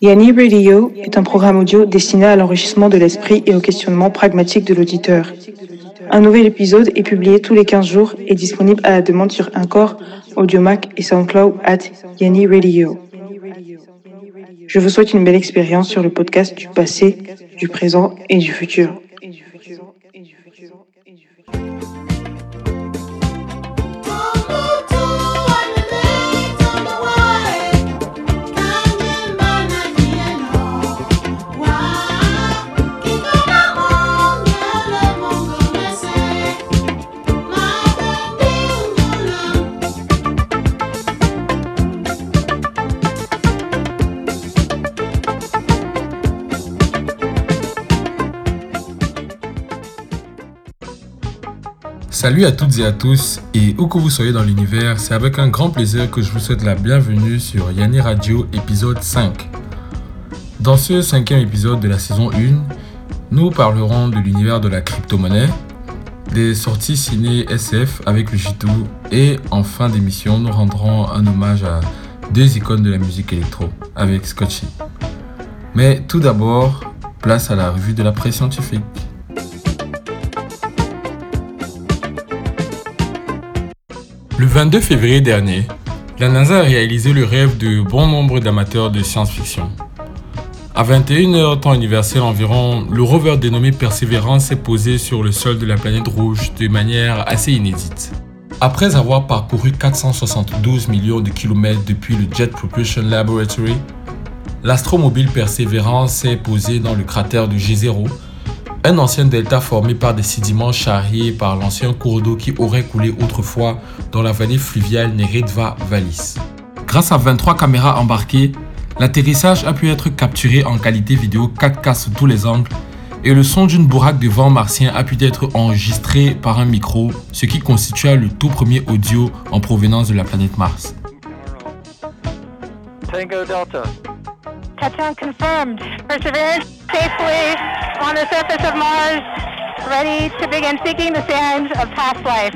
Yanni Radio est un programme audio destiné à l'enrichissement de l'esprit et au questionnement pragmatique de l'auditeur. Un nouvel épisode est publié tous les 15 jours et disponible à la demande sur Encore, Audiomac et SoundCloud at Yanni Radio. Je vous souhaite une belle expérience sur le podcast du passé, du présent et du futur. Salut à toutes et à tous, et où que vous soyez dans l'univers, c'est avec un grand plaisir que je vous souhaite la bienvenue sur Yanni Radio épisode 5. Dans ce cinquième épisode de la saison 1, nous parlerons de l'univers de la crypto-monnaie, des sorties ciné SF avec le Jitu, et en fin d'émission, nous rendrons un hommage à deux icônes de la musique électro avec Scotchy. Mais tout d'abord, place à la revue de la presse scientifique. Le 22 février dernier, la NASA a réalisé le rêve de bon nombre d'amateurs de science-fiction. À 21h temps universel environ, le rover dénommé Perseverance s'est posé sur le sol de la planète rouge de manière assez inédite. Après avoir parcouru 472 millions de kilomètres depuis le Jet Propulsion Laboratory, l'astromobile Perseverance s'est posé dans le cratère de G0 un ancien delta formé par des sédiments charriés par l'ancien cours d'eau qui aurait coulé autrefois dans la vallée fluviale Neretva Vallis. Grâce à 23 caméras embarquées, l'atterrissage a pu être capturé en qualité vidéo 4K sous tous les angles et le son d'une bourraque de vent martien a pu être enregistré par un micro, ce qui constitua le tout premier audio en provenance de la planète Mars. Tango Delta. Touchdown confirmed. Perseverance safely on the surface of Mars, ready to begin seeking the of past life.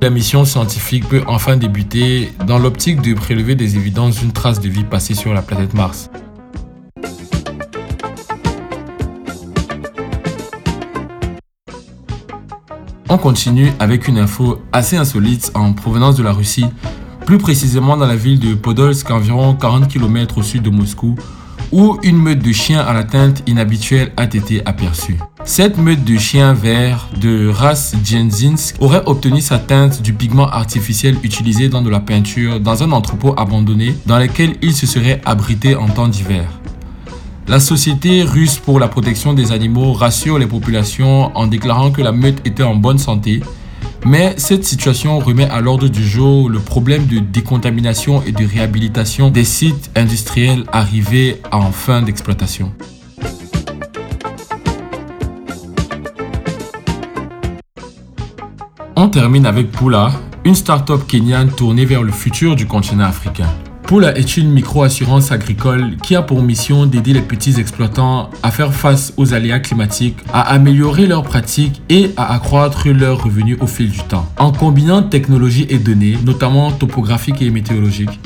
La mission scientifique peut enfin débuter dans l'optique de prélever des évidences d'une trace de vie passée sur la planète Mars. On continue avec une info assez insolite en provenance de la Russie, plus précisément dans la ville de Podolsk, environ 40 km au sud de Moscou, où une meute de chiens à la teinte inhabituelle a été aperçue. Cette meute de chiens verts de race Jenzinsk aurait obtenu sa teinte du pigment artificiel utilisé dans de la peinture dans un entrepôt abandonné dans lequel il se serait abrité en temps d'hiver. La Société russe pour la protection des animaux rassure les populations en déclarant que la meute était en bonne santé mais cette situation remet à l'ordre du jour le problème de décontamination et de réhabilitation des sites industriels arrivés en fin d'exploitation. On termine avec Pula, une start-up kenyane tournée vers le futur du continent africain. Pula est une micro-assurance agricole qui a pour mission d'aider les petits exploitants à faire face aux aléas climatiques, à améliorer leurs pratiques et à accroître leurs revenus au fil du temps. En combinant technologie et données, notamment topographiques et météorologiques,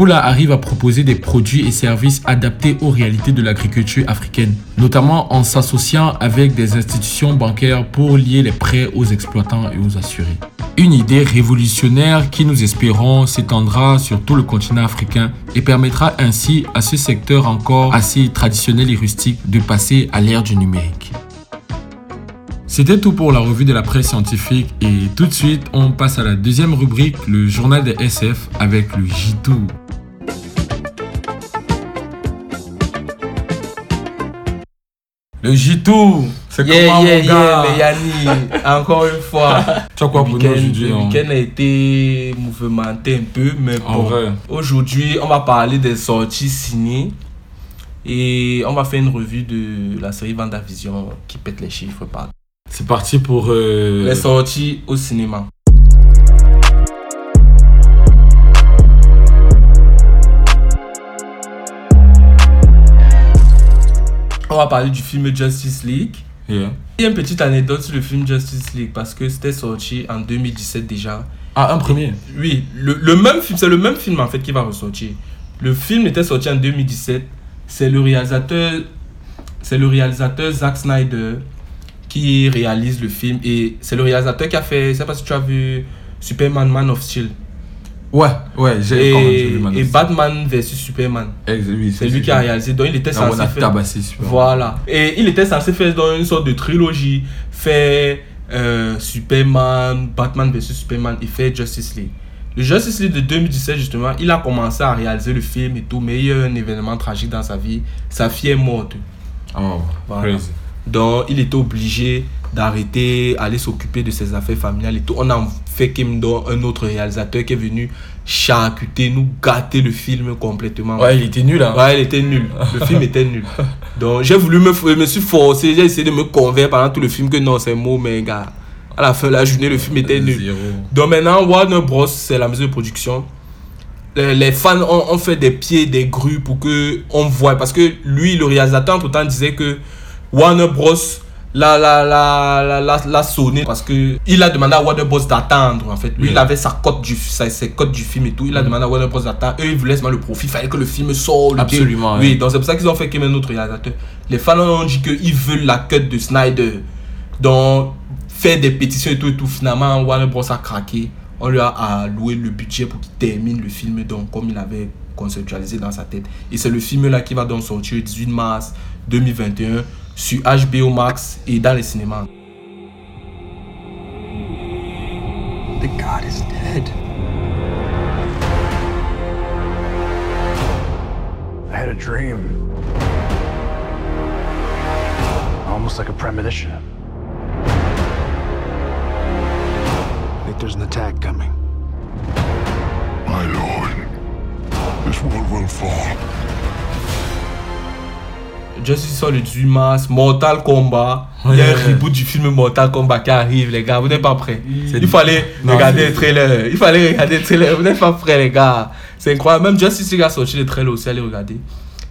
Pula arrive à proposer des produits et services adaptés aux réalités de l'agriculture africaine, notamment en s'associant avec des institutions bancaires pour lier les prêts aux exploitants et aux assurés. Une idée révolutionnaire qui nous espérons s'étendra sur tout le continent africain et permettra ainsi à ce secteur encore assez traditionnel et rustique de passer à l'ère du numérique. C'était tout pour la revue de la presse scientifique et tout de suite on passe à la deuxième rubrique, le journal des SF avec le J2. Le J2 C'est Yeah, comment yeah, mon yeah, gars? mais Yanni, encore une fois. Tu as quoi pour nous Le aujourd'hui week-end- hein? le week-end a été mouvementé un peu, mais En bon. Aujourd'hui, on va parler des sorties ciné. Et on va faire une revue de la série Vendavision qui pète les chiffres par C'est parti pour... euh, Les sorties au cinéma. On va parler du film Justice League. yeah. Il y a une petite anecdote sur le film Justice League parce que c'était sorti en 2017 déjà. Ah, un premier Oui, le, le même film, c'est le même film en fait qui va ressortir. Le film était sorti en 2017. C'est le réalisateur, c'est le réalisateur Zack Snyder qui réalise le film et c'est le réalisateur qui a fait, je sais pas si tu as vu Superman Man of Steel Ouais, ouais, j'ai et, vu Man of et Steel. Batman versus Superman. Oui, C'est lui qui a réalisé. Donc il était Ah, on censé a faire. tabassé Superman. Voilà. Et il était censé faire dans une sorte de trilogie, faire euh, Superman, Batman vs Superman et faire Justice League. Le Justice League de 2017, justement, il a commencé à réaliser le film et tout, mais il y a eu un événement tragique dans sa vie. Sa fille est morte. Oh, Voilà. crazy. Donc, il était obligé d'arrêter, aller s'occuper de ses affaires familiales et tout. On a fait Kim un autre réalisateur qui est venu charcuter, nous gâter le film complètement. Ouais, il était nul, hein. Ouais, il était nul. Le film était nul. Donc, j'ai voulu me, je me suis forcé, j'ai essayé de me convaincre pendant tout le film que non, c'est mot, mais gars, à la fin de la journée, le film était nul. Zéro. Donc maintenant, Warner Bros, c'est la maison de production. Les, les fans ont, ont fait des pieds, des grues pour que on voit. Parce que lui, le réalisateur, entre temps, disait que Warner Bros l'a, la, la, la, sonné parce que il a demandé à Warner Bros d'attendre en fait. Lui, il avait sa cote du, sa, ses codes du film et tout. Il a demandé à Warner Bros d'attendre. Eux, ils voulaient seulement le profit. Il fallait que le film sorte. Absolument, Oui, ouais. donc c'est pour ça qu'ils ont fait qu'il y ait un autre réalisateur. Les fans ont dit qu'ils veulent la cut de Snyder. Donc, faire des pétitions et tout et tout. Finalement, Warner Bros a craqué. On lui a alloué le budget pour qu'il termine le film, donc comme il avait conceptualisé dans sa tête. Et c'est le film là qui va donc sortir le 18 mars 2021 sur HBO Max et dans les cinémas. The god is dead. I had a dream. Almost like a premonition. I think there's an attack coming. My lord, this world will fall. Justice sort le 18 mars, Mortal Kombat. Il y a un reboot du film Mortal Kombat qui arrive, les gars. Vous n'êtes pas prêts. Il fallait Non, regarder le trailer. Il fallait regarder le trailer. Vous n'êtes pas prêts, les gars. C'est incroyable. Même Justice League a sorti le trailer aussi, allez regarder.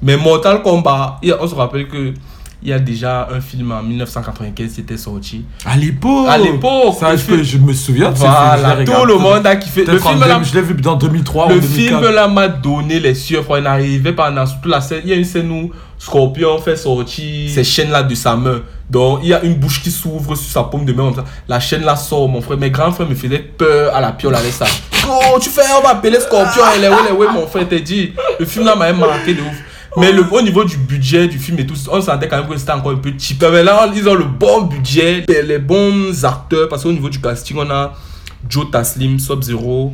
Mais Mortal Kombat, on se rappelle que il y a déjà un film en 1995 qui était sorti. À l'époque. À l'époque, Ça, le je, film- peux- je me souviens de ce film, tout le monde a kiffé. Le film là, Je l'ai vu dans 2003 ou le 2004. film là m'a donné les sueurs. n'arrivait pas dans toute la scène. Il y a une scène où Scorpion fait sortir ces chaînes là de sa main. Donc il y a une bouche qui s'ouvre sur sa paume de main. La chaîne là sort, mon frère. Mes grands frères me faisaient peur à la piole avec ça. Oh, tu fais, on va appeler Scorpion. Où, elle est où, mon frère, t'es dit. Le film là m'a marqué de ouf. Mais le, au niveau du budget du film et tout, on sentait quand même que c'était encore un peu cheap. Mais là, ils ont le bon budget, les, les bons acteurs. Parce qu'au niveau du casting, on a Joe Taslim, Sub-Zero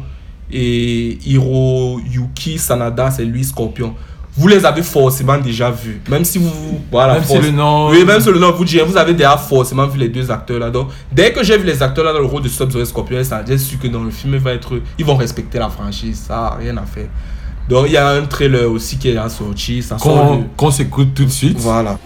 et Hiroyuki Sanada, c'est lui Scorpion. Vous les avez forcément déjà vus. Même si vous. Voilà, Même si force- le nom- Oui, même si le nom vous dit, vous avez déjà forcément vu les deux acteurs là. Donc, dès que j'ai vu les acteurs là dans le rôle de Sub-Zero et Scorpion, ça j'ai su que dans le film, il va être, ils vont respecter la franchise. Ça, a rien à faire. Donc, il y a un trailer aussi qui est sorti. Ça sort Qu'on le- qu'on s'écoute tout de suite. Voilà.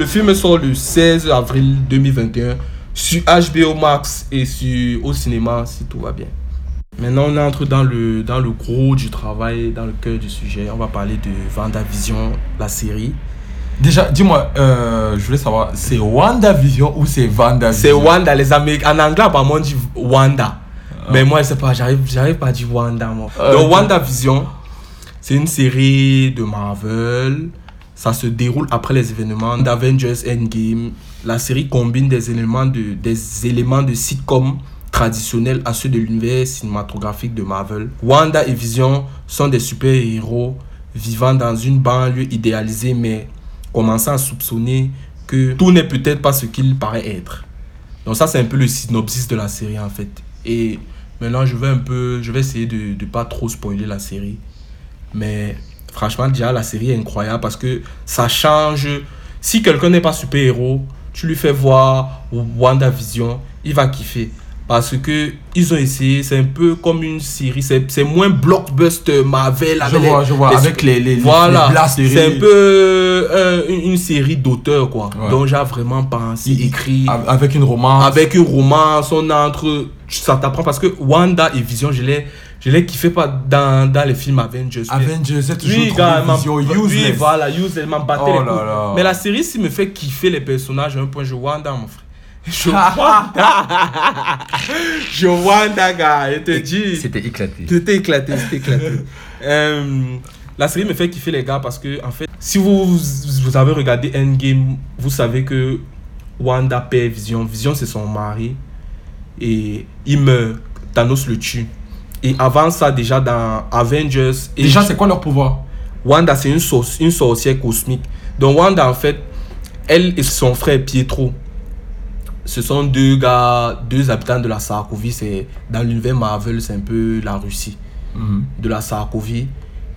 Le film sort le 16 avril 2021 sur HBO Max et sur au cinéma si tout va bien. Maintenant, on entre dans le, dans le gros du travail, dans le cœur du sujet. On va parler de WandaVision, la série. Déjà, dis-moi, euh, je voulais savoir, c'est WandaVision ou c'est VandaVision C'est Wanda, les Américains. En anglais, apparemment, on dit Wanda. Mais moi, je sais pas, j'arrive, j'arrive pas à dire Wanda, moi. Ah, Donc. WandaVision, c'est une série de Marvel. Ça se déroule après les événements d'Avengers Endgame. La série combine des éléments de, des éléments de sitcom traditionnels à ceux de l'univers cinématographique de Marvel. Wanda et Vision sont des super-héros vivant dans une banlieue idéalisée, mais commençant à soupçonner que tout n'est peut-être pas ce qu'il paraît être. Donc ça, c'est un peu le synopsis de la série en fait. Et maintenant, je vais un peu, je vais essayer de ne pas trop spoiler la série. Mais franchement, déjà, la série est incroyable parce que ça change. Si quelqu'un n'est pas super-héros, tu lui fais voir WandaVision, il va kiffer. Parce que ils ont essayé, c'est un peu comme une série, c'est moins blockbuster Marvel. Je vois, je vois, avec les- les- les- voilà, les les- c'est un peu euh, une, une série d'auteurs quoi. Ouais. Donc j'ai vraiment pensé, Il- écrit Avec une romance. avec une romance, on entre, ça t'apprend parce que Wanda et Vision, je l'ai, je l'ai kiffé pas dans, dans les films Avengers. Avengers, c'est toujours Oui, trop oui, voilà, useless, m'a battu Oh les couilles. là. Mais la série, s'il me fait kiffer les personnages à un point, je Wanda, mon frère. Je Wanda. je Wanda, gars, je te dis. C'était éclaté. C'était éclaté, c'était éclaté. Euh, la série me fait kiffer les gars parce que, en fait, si vous, vous avez regardé Endgame, vous savez que Wanda perd Vision. Vision, c'est son mari. Et il meurt. Thanos le tue. Et avant ça, déjà dans Avengers. et Déjà, c'est quoi leur pouvoir? Wanda, c'est une, sor- une sorcière cosmique. Donc, Wanda, en fait, elle et son frère Pietro, ce sont deux gars, deux habitants de la Sarkovie. C'est dans l'univers Marvel, c'est un peu la Russie de la Sarkovie.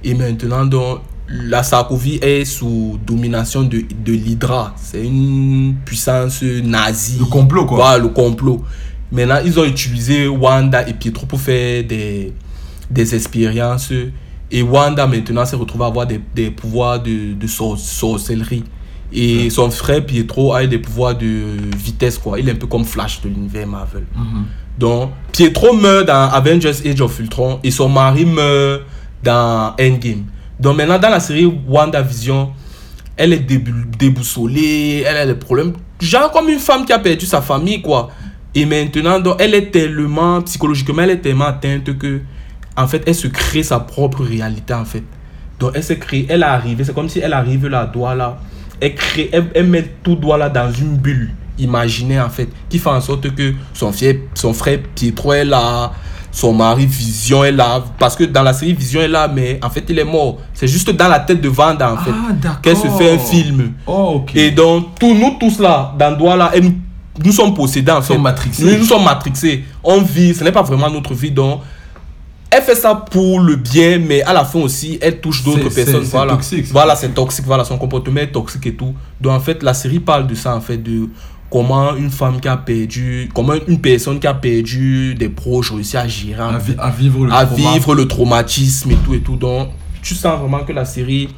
Et maintenant, donc, la Sarkovie est sous domination de, de l'Hydra. C'est une puissance nazie. Le complot, quoi. Voilà, le complot. Maintenant, ils ont utilisé Wanda et Pietro pour faire des, des expériences. Et Wanda, maintenant, s'est retrouvée à avoir des, des pouvoirs de, de sor- sorcellerie. Et son frère Pietro a des pouvoirs de vitesse, quoi. Il est un peu comme Flash de l'univers Marvel. Donc, Pietro meurt dans Avengers Age of Ultron et son mari meurt dans Endgame. Donc, maintenant, dans la série WandaVision, elle est déboussolée, elle a des problèmes. Genre comme une femme qui a perdu sa famille, quoi. Et maintenant, donc, elle est tellement, psychologiquement, elle est tellement atteinte que, en fait, elle se crée sa propre réalité, en fait. Donc, elle se crée, elle est arrivée, c'est comme si elle arrive là, doigt là. Elle crée, elle, elle met tout doigt là dans une bulle imaginaire, en fait, qui fait en sorte que son, frère, son frère Pietro est là, son mari Vision est là. Parce que dans la série, Vision est là, mais en fait, il est mort. C'est juste dans la tête de Vanda, en fait, Ah, qu'elle se fait un film. Oh. Et donc, tous nous tous là, dans Doigt là, elle- nous sommes possédés en fait. sommes matrixés. Nous, nous sommes matrixés. On vit, ce n'est pas vraiment notre vie. Donc, elle fait ça pour le bien, mais à la fin aussi, elle touche d'autres personnes. c'est Voilà, toxique, voilà c'est toxique. Voilà, son comportement est toxique et tout. Donc, en fait, la série parle de ça, en fait, de comment une femme qui a perdu, comment une personne qui a perdu des proches réussit à gérer à, fait vi- à vivre le à vivre le traumatisme et tout et tout. Donc, tu sens vraiment que la série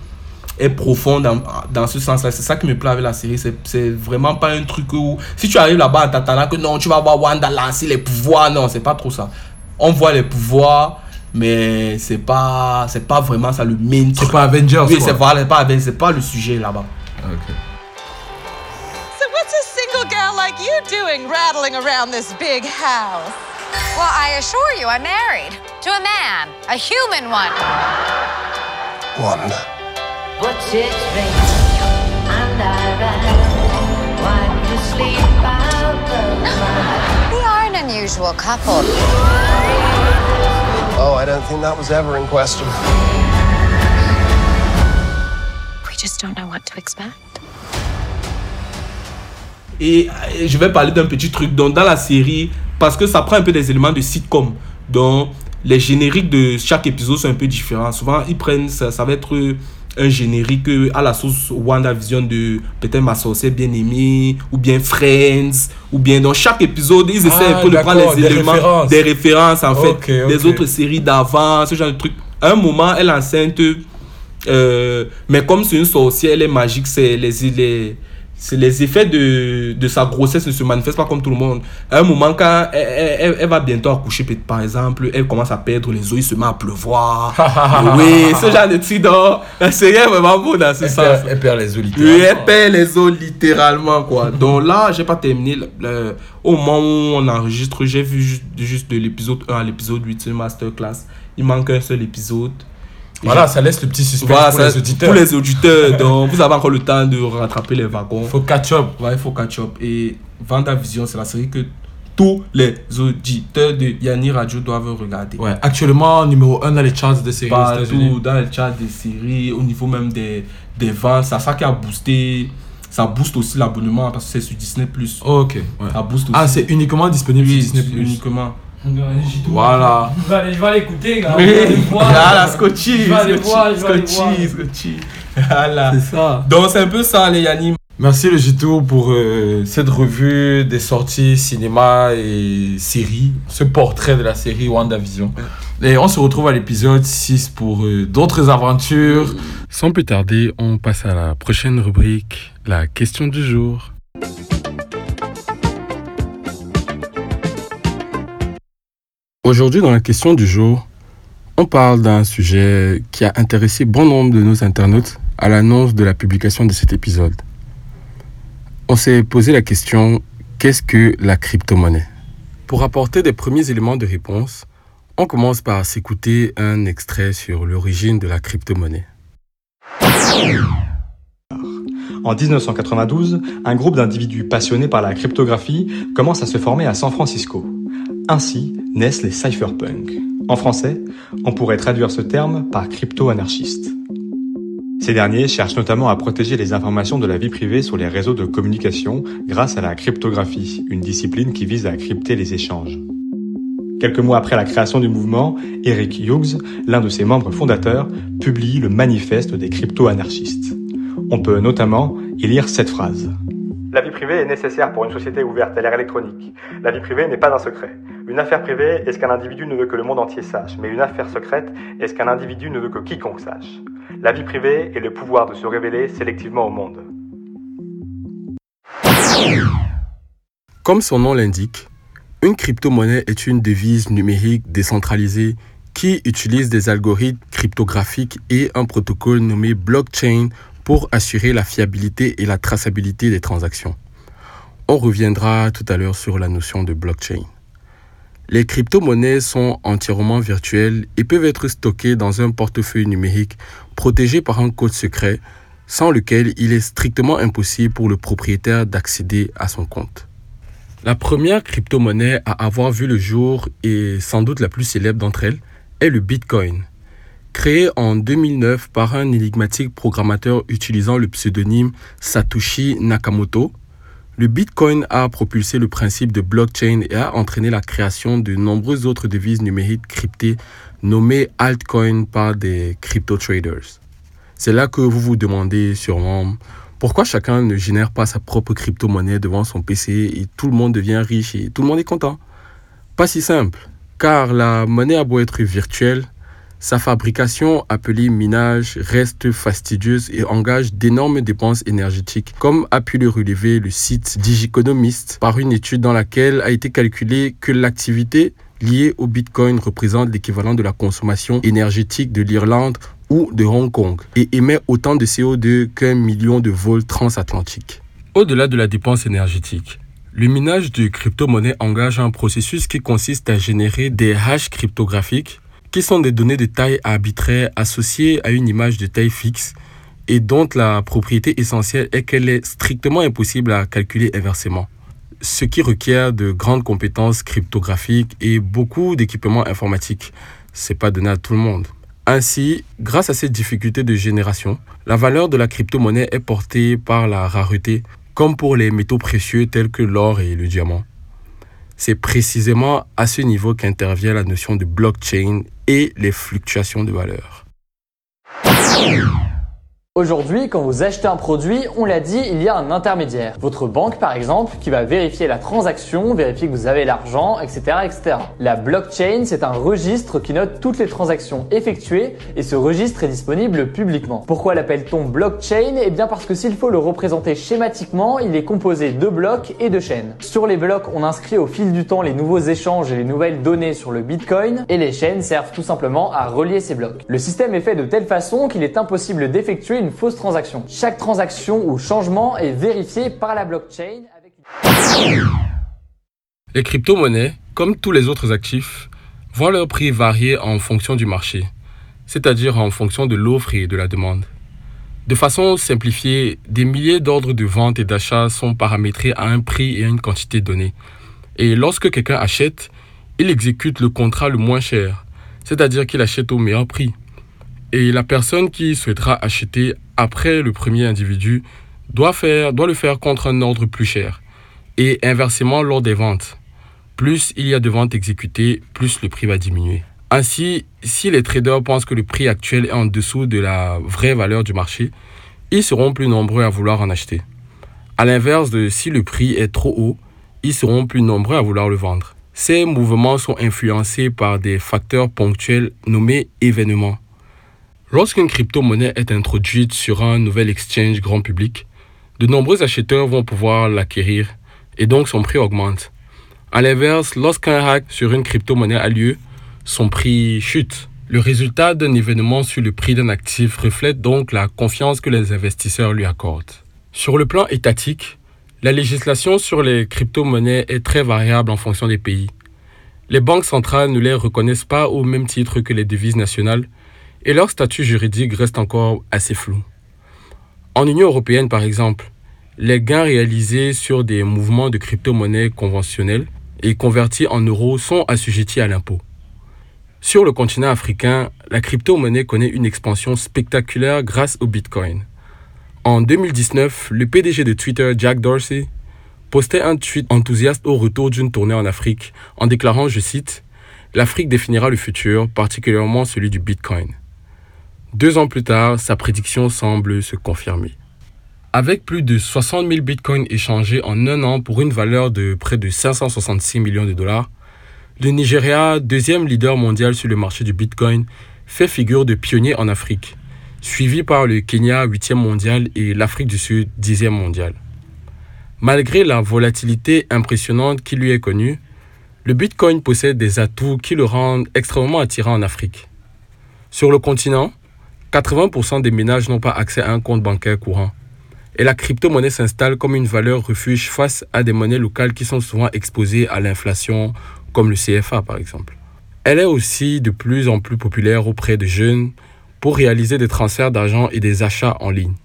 est profonde dans, dans ce sens-là. C'est ça qui me plaît avec la série. C'est, c'est vraiment pas un truc où, si tu arrives là-bas en t'attendant que non, tu vas voir Wanda lancer les pouvoirs. Non, c'est pas trop ça. On voit les pouvoirs, mais c'est pas, c'est pas vraiment ça le main C'est pas Avengers. Oui, quoi. c'est pas, c'est pas, c'est pas le sujet là-bas. Ok. So what's a single gal like you doing rattling around this big house? Well, I assure you, I'm married to a man, a human one. Wanda. But it's raining and I ran. Wipe the sleep out of my We are an unusual couple. Oh, I don't think that was ever in question. We just don't know what to expect. Et je vais parler d'un petit truc. Donc, dans la série, parce que ça prend un peu des éléments de sitcom. Donc, les génériques de chaque épisode sont un peu différents. Souvent, ils prennent, ça, ça va être un générique à la sauce WandaVision de peut-être Ma sorcière bien-aimée, ou bien Friends, ou bien dans chaque épisode, ils essaient Ah, un peu de prendre les des éléments, références. des références en fait, Ok, ok. des autres séries d'avant, ce genre de trucs. À un moment, elle est enceinte. Euh, mais comme c'est une sorcière, elle est magique, c'est les, les, c'est les effets de, de sa grossesse ne se manifestent pas comme tout le monde. À un moment, quand elle, elle- elle- elle va bientôt accoucher, par exemple, elle commence à perdre les os, il se met à pleuvoir. oui, ce genre de truc, donc, la série est vraiment beau dans ce Elle sens. perd, elle perd les os Oui, littéralement. elle perd les os littéralement, quoi. Donc là, j'ai pas terminé. le- le- au moment où on enregistre, j'ai vu juste, juste de l'épisode 1 à l'épisode 8, c'est une masterclass. Il manque un seul épisode. Voilà, ça laisse le petit suspense voilà, pour ça- les auditeurs. Pour les auditeurs, donc vous avez encore le temps de rattraper les wagons. Faut catch up. Ouais, il faut catch up. Et Vendavision, c'est la série que tous les auditeurs de Yanni Radio doivent regarder. Ouais, actuellement, numéro 1 dans les charts des séries Partout, dans le chat des séries, au niveau même des, des ventes, c'est ça qui a boosté. Ça booste aussi l'abonnement parce que c'est sur Disney. Ok, ouais. Ça booste aussi. Ah, c'est uniquement disponible Oui, sur Disney+. uniquement. Voilà. Voilà. Je vais aller, je vais aller écouter, gars. Ah, la Scotchy. Scotchy. Scotchy. Voilà. C'est ça. Donc, c'est un peu ça, les Yanni. Merci le Gito pour euh, cette revue des sorties cinéma et séries, ce portrait de la série WandaVision. Et on se retrouve à l'épisode 6 pour euh, d'autres aventures. Sans plus tarder, on passe à la prochaine rubrique, la question du jour. Aujourd'hui, dans la question du jour, on parle d'un sujet qui a intéressé bon nombre de nos internautes à l'annonce de la publication de cet épisode. On s'est posé la question, qu'est-ce que la crypto-monnaie? Pour apporter des premiers éléments de réponse, on commence par s'écouter un extrait sur l'origine de la crypto-monnaie. En 1992, un groupe d'individus passionnés par la cryptographie commence à se former à San Francisco. Ainsi naissent les cypherpunks. En français, on pourrait traduire ce terme par crypto-anarchistes. Ces derniers cherchent notamment à protéger les informations de la vie privée sur les réseaux de communication grâce à la cryptographie, une discipline qui vise à crypter les échanges. Quelques mois après la création du mouvement, Eric Hughes, l'un de ses membres fondateurs, publie le manifeste des crypto-anarchistes. On peut notamment y lire cette phrase. La vie privée est nécessaire pour une société ouverte à l'ère électronique. La vie privée n'est pas un secret. Une affaire privée est ce qu'un individu ne veut que le monde entier sache, mais une affaire secrète est ce qu'un individu ne veut que quiconque sache? La vie privée est le pouvoir de se révéler sélectivement au monde. Comme son nom l'indique, une crypto-monnaie est une devise numérique décentralisée qui utilise des algorithmes cryptographiques et un protocole nommé blockchain pour assurer la fiabilité et la traçabilité des transactions. On reviendra tout à l'heure sur la notion de blockchain. Les crypto-monnaies sont entièrement virtuelles et peuvent être stockées dans un portefeuille numérique protégé par un code secret sans lequel il est strictement impossible pour le propriétaire d'accéder à son compte. La première crypto-monnaie à avoir vu le jour et sans doute la plus célèbre d'entre elles est le Bitcoin. Créé en 2009 par un énigmatique programmateur utilisant le pseudonyme Satoshi Nakamoto, le Bitcoin a propulsé le principe de blockchain et a entraîné la création de nombreuses autres devises numériques cryptées nommées altcoins par des crypto traders. C'est là que vous vous demandez sûrement pourquoi chacun ne génère pas sa propre crypto-monnaie devant son PC et tout le monde devient riche et tout le monde est content? Pas si simple, car la monnaie a beau être virtuelle, sa fabrication, appelée minage, reste fastidieuse et engage d'énormes dépenses énergétiques, comme a pu le relever le site Digiconomist par une étude dans laquelle a été calculé que l'activité liée au Bitcoin représente l'équivalent de la consommation énergétique de l'Irlande ou de Hong Kong et émet autant de CO2 qu'un million de vols transatlantiques. Au-delà de la dépense énergétique, le minage de crypto-monnaies engage un processus qui consiste à générer des hashes cryptographiques qui sont des données de taille arbitraire associées à une image de taille fixe et dont la propriété essentielle est qu'elle est strictement impossible à calculer inversement, ce qui requiert de grandes compétences cryptographiques et beaucoup d'équipements informatiques. C'est pas donné à tout le monde. Ainsi, grâce à cette difficulté de génération, la valeur de la crypto-monnaie est portée par la rareté, comme pour les métaux précieux tels que l'or et le diamant. C'est précisément à ce niveau qu'intervient la notion de blockchain et les fluctuations de valeur. Aujourd'hui, quand vous achetez un produit, on l'a dit, il y a un intermédiaire. Votre banque, par exemple, qui va vérifier la transaction, vérifier que vous avez l'argent, etc., etc. La blockchain, c'est un registre qui note toutes les transactions effectuées et ce registre est disponible publiquement. Pourquoi l'appelle-t-on blockchain? Eh bien parce que s'il faut le représenter schématiquement, il est composé de blocs et de chaînes. Sur les blocs, on inscrit au fil du temps les nouveaux échanges et les nouvelles données sur le bitcoin et les chaînes servent tout simplement à relier ces blocs. Le système est fait de telle façon qu'il est impossible d'effectuer fausse transaction. Chaque transaction ou changement est vérifié par la blockchain. Avec... Les crypto-monnaies, comme tous les autres actifs, voient leur prix varier en fonction du marché, c'est-à-dire en fonction de l'offre et de la demande. De façon simplifiée, des milliers d'ordres de vente et d'achat sont paramétrés à un prix et à une quantité donnée. Et lorsque quelqu'un achète, il exécute le contrat le moins cher, c'est-à-dire qu'il achète au meilleur prix. Et la personne qui souhaitera acheter après le premier individu doit, faire, doit le faire contre un ordre plus cher. Et inversement lors des ventes. Plus il y a de ventes exécutées, plus le prix va diminuer. Ainsi, si les traders pensent que le prix actuel est en dessous de la vraie valeur du marché, ils seront plus nombreux à vouloir en acheter. À l'inverse de si le prix est trop haut, ils seront plus nombreux à vouloir le vendre. Ces mouvements sont influencés par des facteurs ponctuels nommés événements. Lorsqu'une crypto-monnaie est introduite sur un nouvel exchange grand public, de nombreux acheteurs vont pouvoir l'acquérir et donc son prix augmente. A l'inverse, lorsqu'un hack sur une crypto-monnaie a lieu, son prix chute. Le résultat d'un événement sur le prix d'un actif reflète donc la confiance que les investisseurs lui accordent. Sur le plan étatique, la législation sur les crypto-monnaies est très variable en fonction des pays. Les banques centrales ne les reconnaissent pas au même titre que les devises nationales et leur statut juridique reste encore assez flou. En Union européenne, par exemple, les gains réalisés sur des mouvements de crypto-monnaies conventionnels et convertis en euros sont assujettis à l'impôt. Sur le continent africain, la crypto-monnaie connaît une expansion spectaculaire grâce au Bitcoin. En 2019, le PDG de Twitter, Jack Dorsey, postait un tweet enthousiaste au retour d'une tournée en Afrique en déclarant, je cite, L'Afrique définira le futur, particulièrement celui du Bitcoin. Deux ans plus tard, sa prédiction semble se confirmer. Avec plus de 60 000 bitcoins échangés en un an pour une valeur de près de 566 millions de dollars, le Nigeria, deuxième leader mondial sur le marché du bitcoin, fait figure de pionnier en Afrique, suivi par le Kenya, huitième mondial, et l'Afrique du Sud, dixième mondial. Malgré la volatilité impressionnante qui lui est connue, le bitcoin possède des atouts qui le rendent extrêmement attirant en Afrique. Sur le continent, 80% des ménages n'ont pas accès à un compte bancaire courant. Et la crypto-monnaie s'installe comme une valeur refuge face à des monnaies locales qui sont souvent exposées à l'inflation, comme le CFA par exemple. Elle est aussi de plus en plus populaire auprès de jeunes pour réaliser des transferts d'argent et des achats en ligne.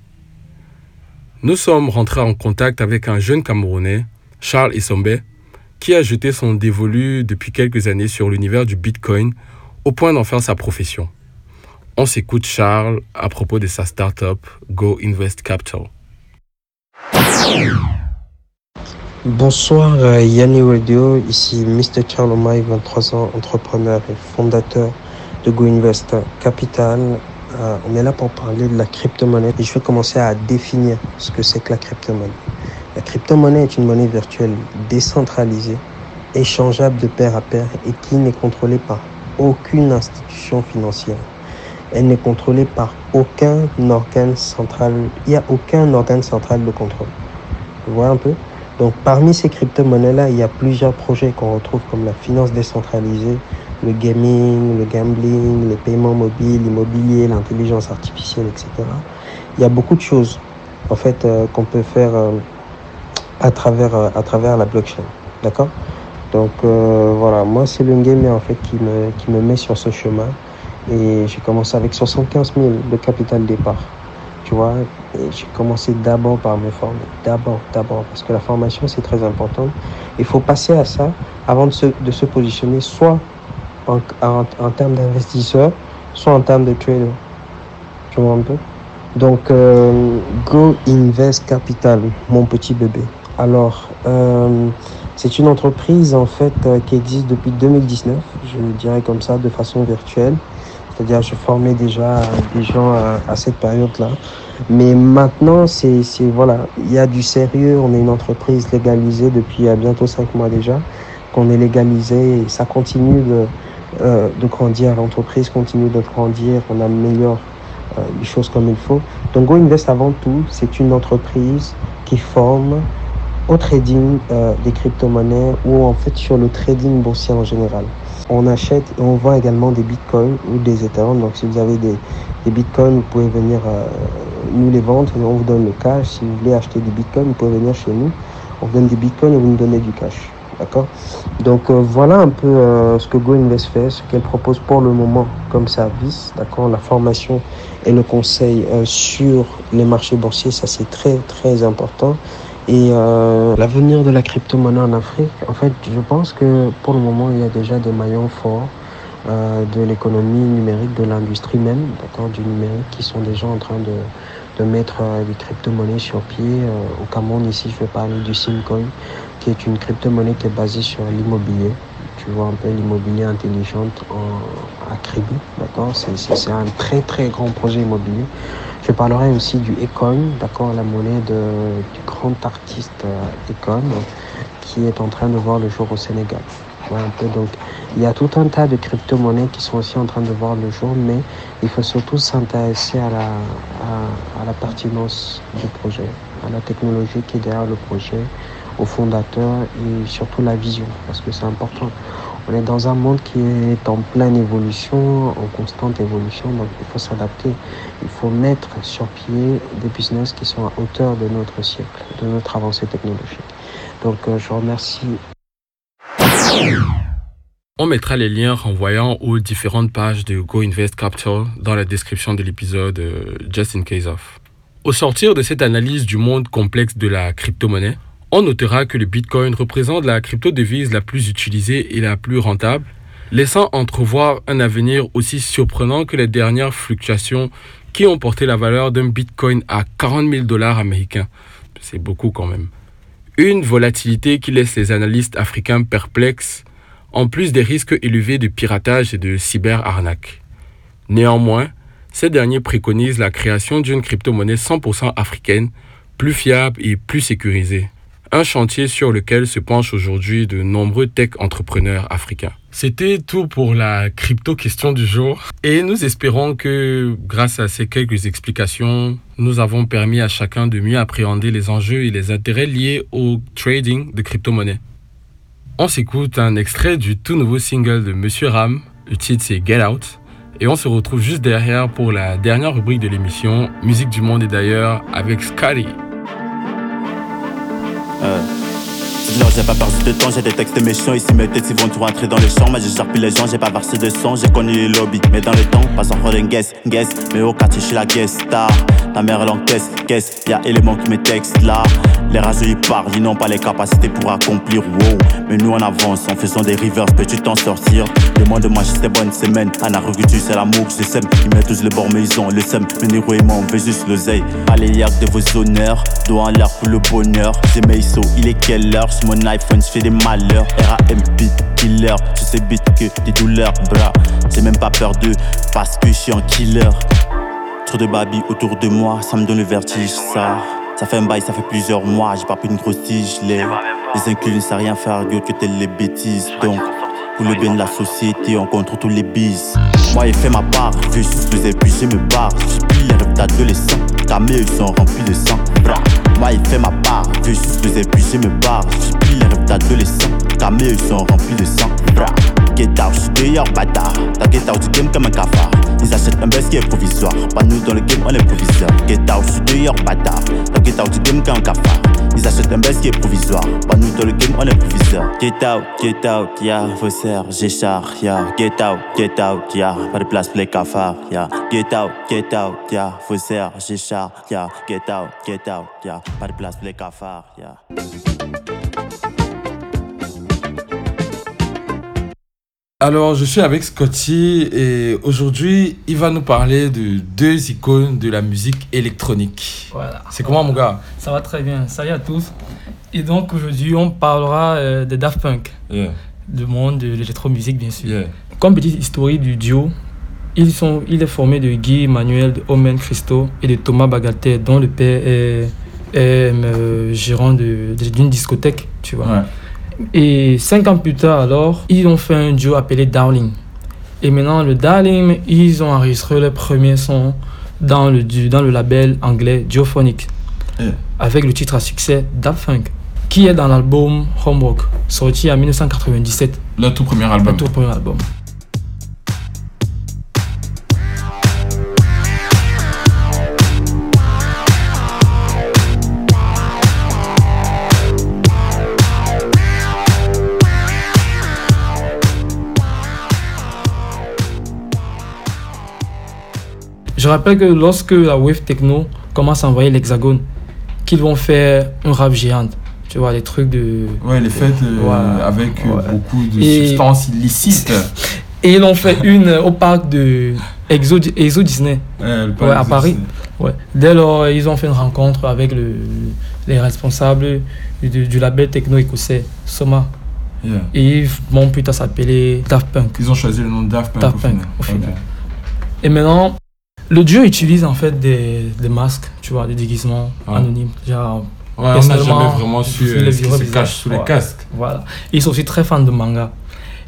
Nous sommes rentrés en contact avec un jeune Camerounais, Charles Essombe, qui a jeté son dévolu depuis quelques années sur l'univers du Bitcoin au point d'en faire sa profession. On s'écoute Charles à propos de sa startup Go Invest Capital. Bonsoir euh, Yanni Radio, ici Mr. Charles Omai, 23 ans, entrepreneur et fondateur de Go Invest Capital. Euh, on est là pour parler de la crypto-monnaie et je vais commencer à définir ce que c'est que la crypto-monnaie. La crypto-monnaie est une monnaie virtuelle décentralisée, échangeable de pair à pair et qui n'est contrôlée par aucune institution financière. Elle n'est contrôlée par aucun organe central. Il n'y a aucun organe central de contrôle. Vous voyez un peu? Donc parmi ces crypto-monnaies-là, il y a plusieurs projets qu'on retrouve comme la finance décentralisée, le gaming, le gambling, les paiements mobiles, l'immobilier, l'intelligence artificielle, etc. Il y a beaucoup de choses en fait euh, qu'on peut faire euh, à, travers, euh, à travers la blockchain. D'accord? Donc voilà, moi c'est le gamer en fait qui me, qui me met sur ce chemin. Et j'ai commencé avec 75 000 de capital départ. Tu vois, j'ai commencé d'abord par me former. D'abord, d'abord, parce que la formation c'est très important. Il faut passer à ça avant de se, de se positionner soit en, en, en termes d'investisseur, soit en termes de trader. Tu vois un peu? Donc, euh, Go Invest Capital, mon petit bébé. Alors, euh, c'est une entreprise en fait euh, qui existe depuis 2019, je dirais comme ça, de façon virtuelle. C'est-à-dire, je formais déjà des gens à, à cette période-là. Mais maintenant, c'est, voilà, il y a du sérieux. On est une entreprise légalisée depuis euh, bientôt cinq mois déjà, qu'on est légalisé et ça continue de, euh, de grandir. L'entreprise continue de grandir. On améliore euh, les choses comme il faut. Donc, Go Invest avant tout, c'est une entreprise qui forme au trading euh, des crypto-monnaies ou en fait sur le trading boursier en général. On achète et on vend également des bitcoins ou des Ethereum. Donc si vous avez des, des bitcoins, vous pouvez venir euh, nous les vendre on vous donne le cash. Si vous voulez acheter des bitcoins, vous pouvez venir chez nous. On vous donne des bitcoins et vous nous donnez du cash. D'accord? Donc euh, voilà un peu euh, ce que Go Invest fait, ce qu'elle propose pour le moment comme service. D'accord? La formation et le conseil sur les marchés boursiers, ça c'est très très important. Et euh, l'avenir de la crypto-monnaie en Afrique, en fait, je pense que pour le moment, il y a déjà des maillons forts euh, de l'économie numérique, de l'industrie même, d'accord, du numérique, qui sont déjà en train de, de mettre euh, des crypto-monnaies sur pied. Euh, au Cameroun, ici, je vais parler du Simcoin, qui est une crypto-monnaie qui est basée sur l'immobilier. Tu vois un peu l'immobilier intelligent en, à d'accord c'est, c'est un très très grand projet immobilier. Je parlerai aussi du Econ, d'accord, la monnaie de, du grand artiste euh, Econ, qui est en train de voir le jour au Sénégal. Voilà un peu, donc, il y a tout un tas de crypto-monnaies qui sont aussi en train de voir le jour, mais il faut surtout s'intéresser à la, à, à la pertinence du projet, à la technologie qui est derrière le projet, aux fondateurs et surtout la vision, parce que c'est important. On est dans un monde qui est en pleine évolution, en constante évolution, donc il faut s'adapter. Il faut mettre sur pied des business qui sont à hauteur de notre siècle, de notre avancée technologique. Donc euh, je remercie On mettra les liens renvoyant aux différentes pages de Go Invest Capital dans la description de l'épisode euh, Just in Case of. Au sortir de cette analyse du monde complexe de la crypto-monnaie, on notera que le Bitcoin représente la crypto-devise la plus utilisée et la plus rentable, laissant entrevoir un avenir aussi surprenant que les dernières fluctuations qui ont porté la valeur d'un Bitcoin à 40 000 dollars américains. C'est beaucoup quand même. Une volatilité qui laisse les analystes africains perplexes, en plus des risques élevés de piratage et de cyberarnaque. Néanmoins, ces derniers préconisent la création d'une crypto-monnaie 100% africaine, plus fiable et plus sécurisée. Un chantier sur lequel se penchent aujourd'hui de nombreux tech entrepreneurs africains. C'était tout pour la crypto question du jour et nous espérons que grâce à ces quelques explications, nous avons permis à chacun de mieux appréhender les enjeux et les intérêts liés au trading de crypto-monnaies. On s'écoute un extrait du tout nouveau single de Monsieur Ram, le titre c'est Get Out, et on se retrouve juste derrière pour la dernière rubrique de l'émission, Musique du monde et d'ailleurs, avec Scotty. Uh. J'ai pas perdu de temps, j'ai des textes méchants. Ici, mes têtes, ils vont tout rentrer dans les champs. Mais j'ai charpé les gens, j'ai pas versé de sang. J'ai connu les lobbies, mais dans le temps, pas encore une guess, guess. Mais au quartier, je suis la guest star. Ta mère, elle encaisse, caisse. Y'a éléments qui me textent là. Les rageux, ils parlent, ils n'ont pas les capacités pour accomplir. Wow, mais nous, on avance en faisant des rivers. Peux-tu t'en sortir? Demande-moi juste des bonnes semaines. Anna tu c'est l'amour que je sème. Ils mettent tous le bord, mais ils ont le sème. Le négro et moi, on veut juste l'oseille. Allez, y'a de vos honneurs. Doigt en l'air pour le bonheur. J'ai mes il est quelle heure? Mon iPhone, je fais des malheurs. RAMP, killer. Je sais vite que des douleurs, bras. J'ai même pas peur d'eux parce que je suis un killer. Trop de babi autour de moi, ça me donne le vertige, ça. Ça fait un bail, ça fait plusieurs mois, j'ai pas pris une grosse tige, les. Les inclus ne savent rien faire, mieux que telles les bêtises. Donc, pour le bien de la société, on contre tous les bises. Moi, j'ai fait ma part, je veux juste les puis je me barre. J'ai plus les rêves d'adolescent, ta ils sont remplis de sang. Bra. J'ai fait ma part, veux juste les puis je me barre. J'ai plus les rêves d'adolescent, ta mère, ils sont remplis de sang. Get out, je suis dehors, bâtard. T'as get out du game comme un cafard. Ils achètent un baisse qui est provisoire. Pas nous dans le game, on est proviseur. Get out, je suis dehors, bâtard. T'as get out du game comme un cafard. Ils achètent un baisse qui est provisoire. Pas nous dans le game, on est proviseur. Get out, get out, ya. Vos serres, j'échar, ya. Get out, get out, ya. Pas de place pour les cafards, ya. Get out, get out, ya. Vos serres, j'échar, ya. Get out, get out, ya. Pas de place pour les cafards, ya. Alors, je suis avec Scotty et aujourd'hui, il va nous parler de deux icônes de la musique électronique. Voilà. C'est comment, mon gars? Ça va très bien. Salut à tous. Et donc, aujourd'hui, on parlera euh, de Daft Punk, Yeah. du monde de l'électromusique, bien sûr. Yeah. Comme petite historique du duo, ils sont, il est formé de Guy Manuel, de Omen Christo et de Thomas Bagater, dont le père est, est, euh, gérant de- de- d'une discothèque, tu vois. Ouais. Et cinq ans plus tard, alors, ils ont fait un duo appelé Darling. Et maintenant, le Darling, ils ont enregistré le premier son dans le, dans le label anglais Geophonic, Yeah. avec le titre à succès Daft Punk, qui est dans l'album Homework, sorti en 1997, Le tout premier album. le tout premier album. Je rappelle que lorsque la wave techno commence à envoyer l'hexagone, qu'ils vont faire un rap géant. Tu vois, les trucs de. Ouais, les fêtes euh, Voilà. avec euh, Ouais. beaucoup de Et- substances illicites. Et ils ont fait une au parc de Exo, Exo Disney. Ouais, Ouais, à Paris. Disney. Ouais. Dès lors, ils ont fait une rencontre avec le, les responsables du, du label techno écossais, Soma. Yeah. Et ils vont plutôt s'appeler Daft Punk. Ils ont choisi le nom de Daft Punk Daft au Punk, final. au final. Et maintenant, Le duo utilise en fait des, des masques, tu vois, des déguisements Ouais. anonymes. Genre, Ouais, on n'a jamais vraiment su euh, les ce qui vrais se cache sous les casques. Voilà. Ils sont aussi très fans de manga.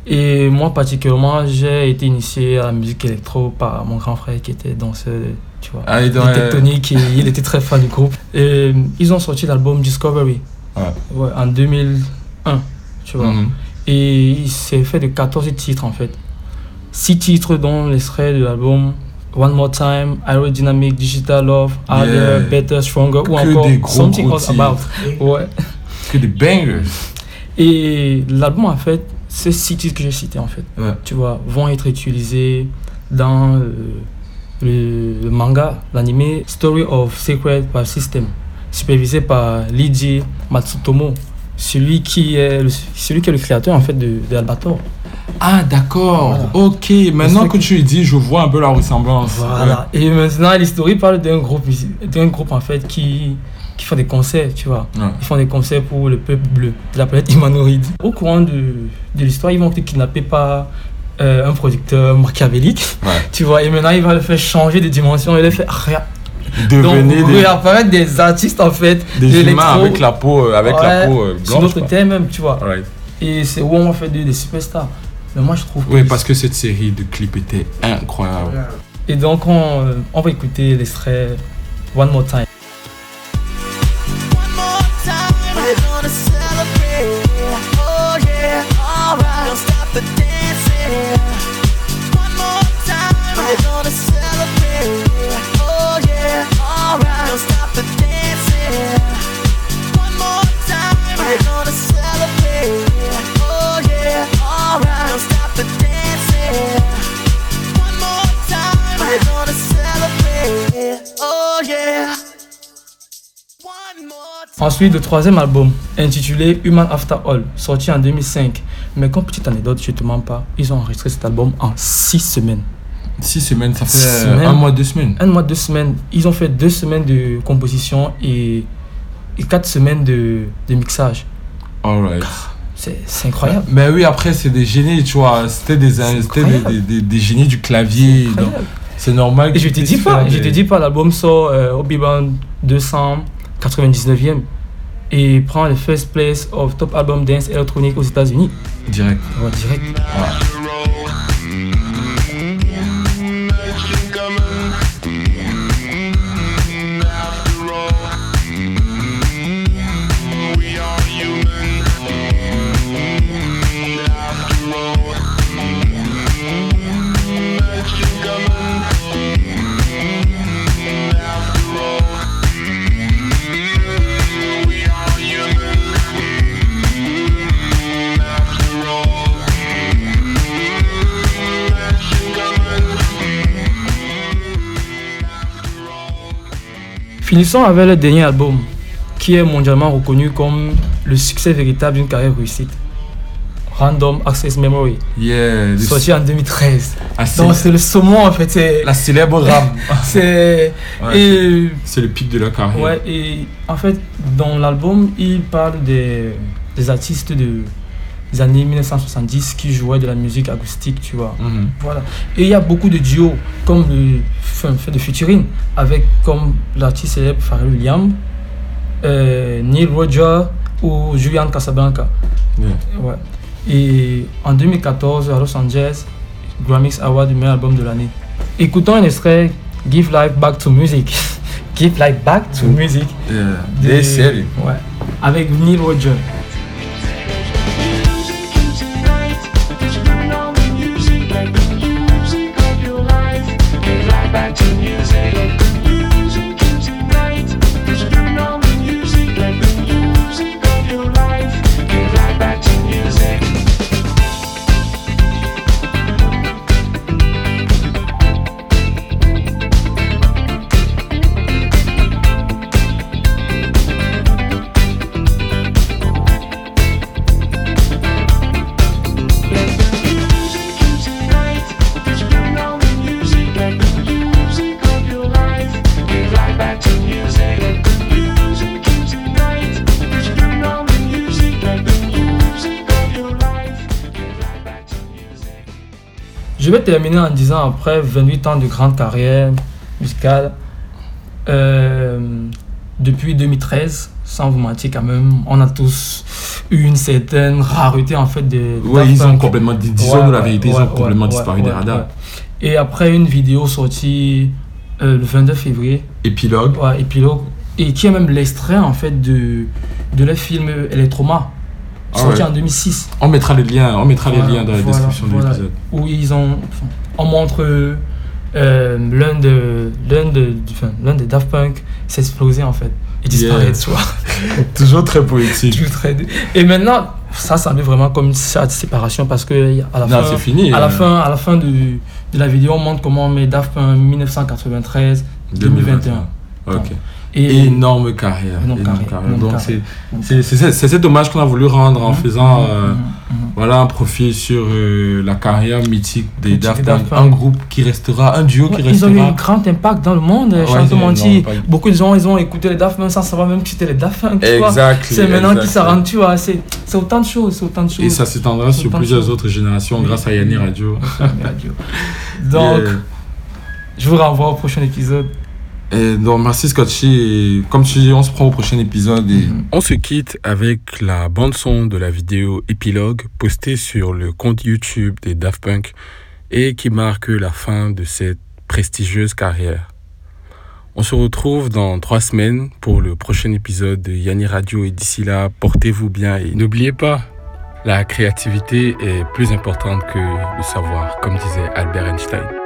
Et moi, particulièrement, j'ai été initié à la musique électro par mon grand frère qui était danseur, tu vois, Ah, dans- Tectonic, et il était très fan du groupe. Et ils ont sorti l'album Discovery en 2001, tu vois. Mhm. Et il s'est fait de 14 titres en fait. 6 titres dont l'extrait de l'album One More Time, Aerodynamic, Digital Love, Harder, Yeah. Better, Stronger ou encore Something Else About. Ouais. Que des bangers. Et l'album, en fait, ces six titres que j'ai cités, en fait, Ouais. tu vois, vont être utilisés dans euh, le, le manga, l'anime Story of Sacred Power System, supervisé par Liji Matsutomo, celui qui est le, celui qui est le créateur, en fait, de, de Albator. Ah, d'accord. Voilà. Ok, maintenant C'est que tu dis, je vois un peu la ressemblance. Voilà. Et maintenant, l'histoire parle d'un groupe, d'un groupe, en fait, qui qui font des concerts, tu vois. Ouais. Ils font des concerts pour le peuple bleu de la planète humanoïde. Au courant de, de l'histoire, ils vont être kidnappés par euh, un producteur machiavélique, Ouais. tu vois. Et maintenant, il va le faire changer de dimension et le faire rien. Devenez Donc, des- réapparaître des artistes, en fait, Des de humains avec la peau, euh, avec la Ouais, peau euh, Sur blanche. notre quoi. thème même, tu vois. Et c'est où on va faire des, des superstars. Mais moi, je trouve Oui, parce que cette série de clips était incroyable. Et donc, on, euh, on va écouter l'extrait One More Time. Ensuite, le troisième album, intitulé Human After All, sorti en 2005. Mais comme petite anecdote, je te mens pas, ils ont enregistré cet album en 6 semaines. Six semaines, ça fait euh, semaines. un mois, deux semaines. Un mois, deux semaines. Ils ont fait deux semaines de composition et, et quatre semaines de, de mixage. Alright. C'est c'est incroyable. Mais oui, après, c'est des génies, tu vois. C'était des, des, des, des- génies du clavier. C'est normal Et je te dis pas, je te dis pas, l'album sort euh, au Billboard 299e et prend le first place of top album dance electronic aux États-Unis. Direct. Ouais, direct. Finissons avec le dernier album, qui est mondialement reconnu comme le succès véritable d'une carrière réussite. Random Access Memory, Yeah. le- sorti en 2013. Ah, c'est- Donc c'est le saumon en fait. c'est- La célèbre rame. C'est Ouais, et C'est le pic de leur carrière. ouais et en fait dans l'album il parle des, des artistes de des années 1970 qui jouaient de la musique acoustique, tu vois. Mhm. Voilà. Et il y a beaucoup de duos comme le enfin, fait de featuring avec comme l'artiste célèbre Pharrell Williams, euh, Neil Roger ou Julian Casablanca. Yeah. Ouais. Et en 2014, à Los Angeles, Grammys Award du meilleur album de l'année. Écoutons un extrait Give Life Back to Music. Give Life Back to Music. Yeah. de-. Ouais. Avec Neil Roger. Je vais terminer en disant après 28 ans de grande carrière, musicale. Euh, depuis 2013, sans vous mentir quand même, on a tous eu une certaine rareté en fait de. Ouais, ils ont complètement, dis- disons-nous la vérité, ils ont complètement disparu des radars. Et après une vidéo sortie euh, le 22 février. Épilogue. Ouais, épilogue. Et qui est même l'extrait en fait de, de leur film Electroma, sorti ouais. en 2006. On mettra les liens, on mettra Voilà, les liens dans la voilà, description de l'épisode. Où ils ont. enfin, on montre euh, l'un de l'un de enfin, l'un des Daft Punk s'exploser en fait et disparaître tu vois. Toujours très poétique. Toujours très- Et maintenant ça ça met vraiment comme une sad séparation parce que à la Non, fin c'est fini, à la euh. fin à la fin de, de la vidéo on montre comment on met Daft Punk 1993 2021. Ok. Et- énorme carrière. Énorme carrière, Donc c'est cet hommage qu'on a voulu rendre en faisant euh, voilà un profil sur euh, la carrière mythique des Daft Punk, un groupe qui restera, un duo qui Ouais, ils ont eu restera. un grand impact dans le monde, Ouais. Beaucoup de gens, ils ont écouté les Daft Punk sans savoir même que c'était les Daft Punk. C'est maintenant qu'ils s'en rendent, tu vois. C'est autant de choses, c'est autant de choses. Et ça s'étendra sur plusieurs autres générations Oui. grâce à Yanni Radio. Yanni Radio. Donc, Yeah. je vous renvoie au prochain épisode. Et donc, merci Scotchy. Et comme tu dis, on se prend au prochain épisode. Et On se quitte avec la bande-son de la vidéo épilogue postée sur le compte YouTube des Daft Punk et qui marque la fin de cette prestigieuse carrière. On se retrouve dans trois semaines pour le prochain épisode de Yanni Radio. Et d'ici là, portez-vous bien et n'oubliez pas, la créativité est plus importante que le savoir, comme disait Albert Einstein.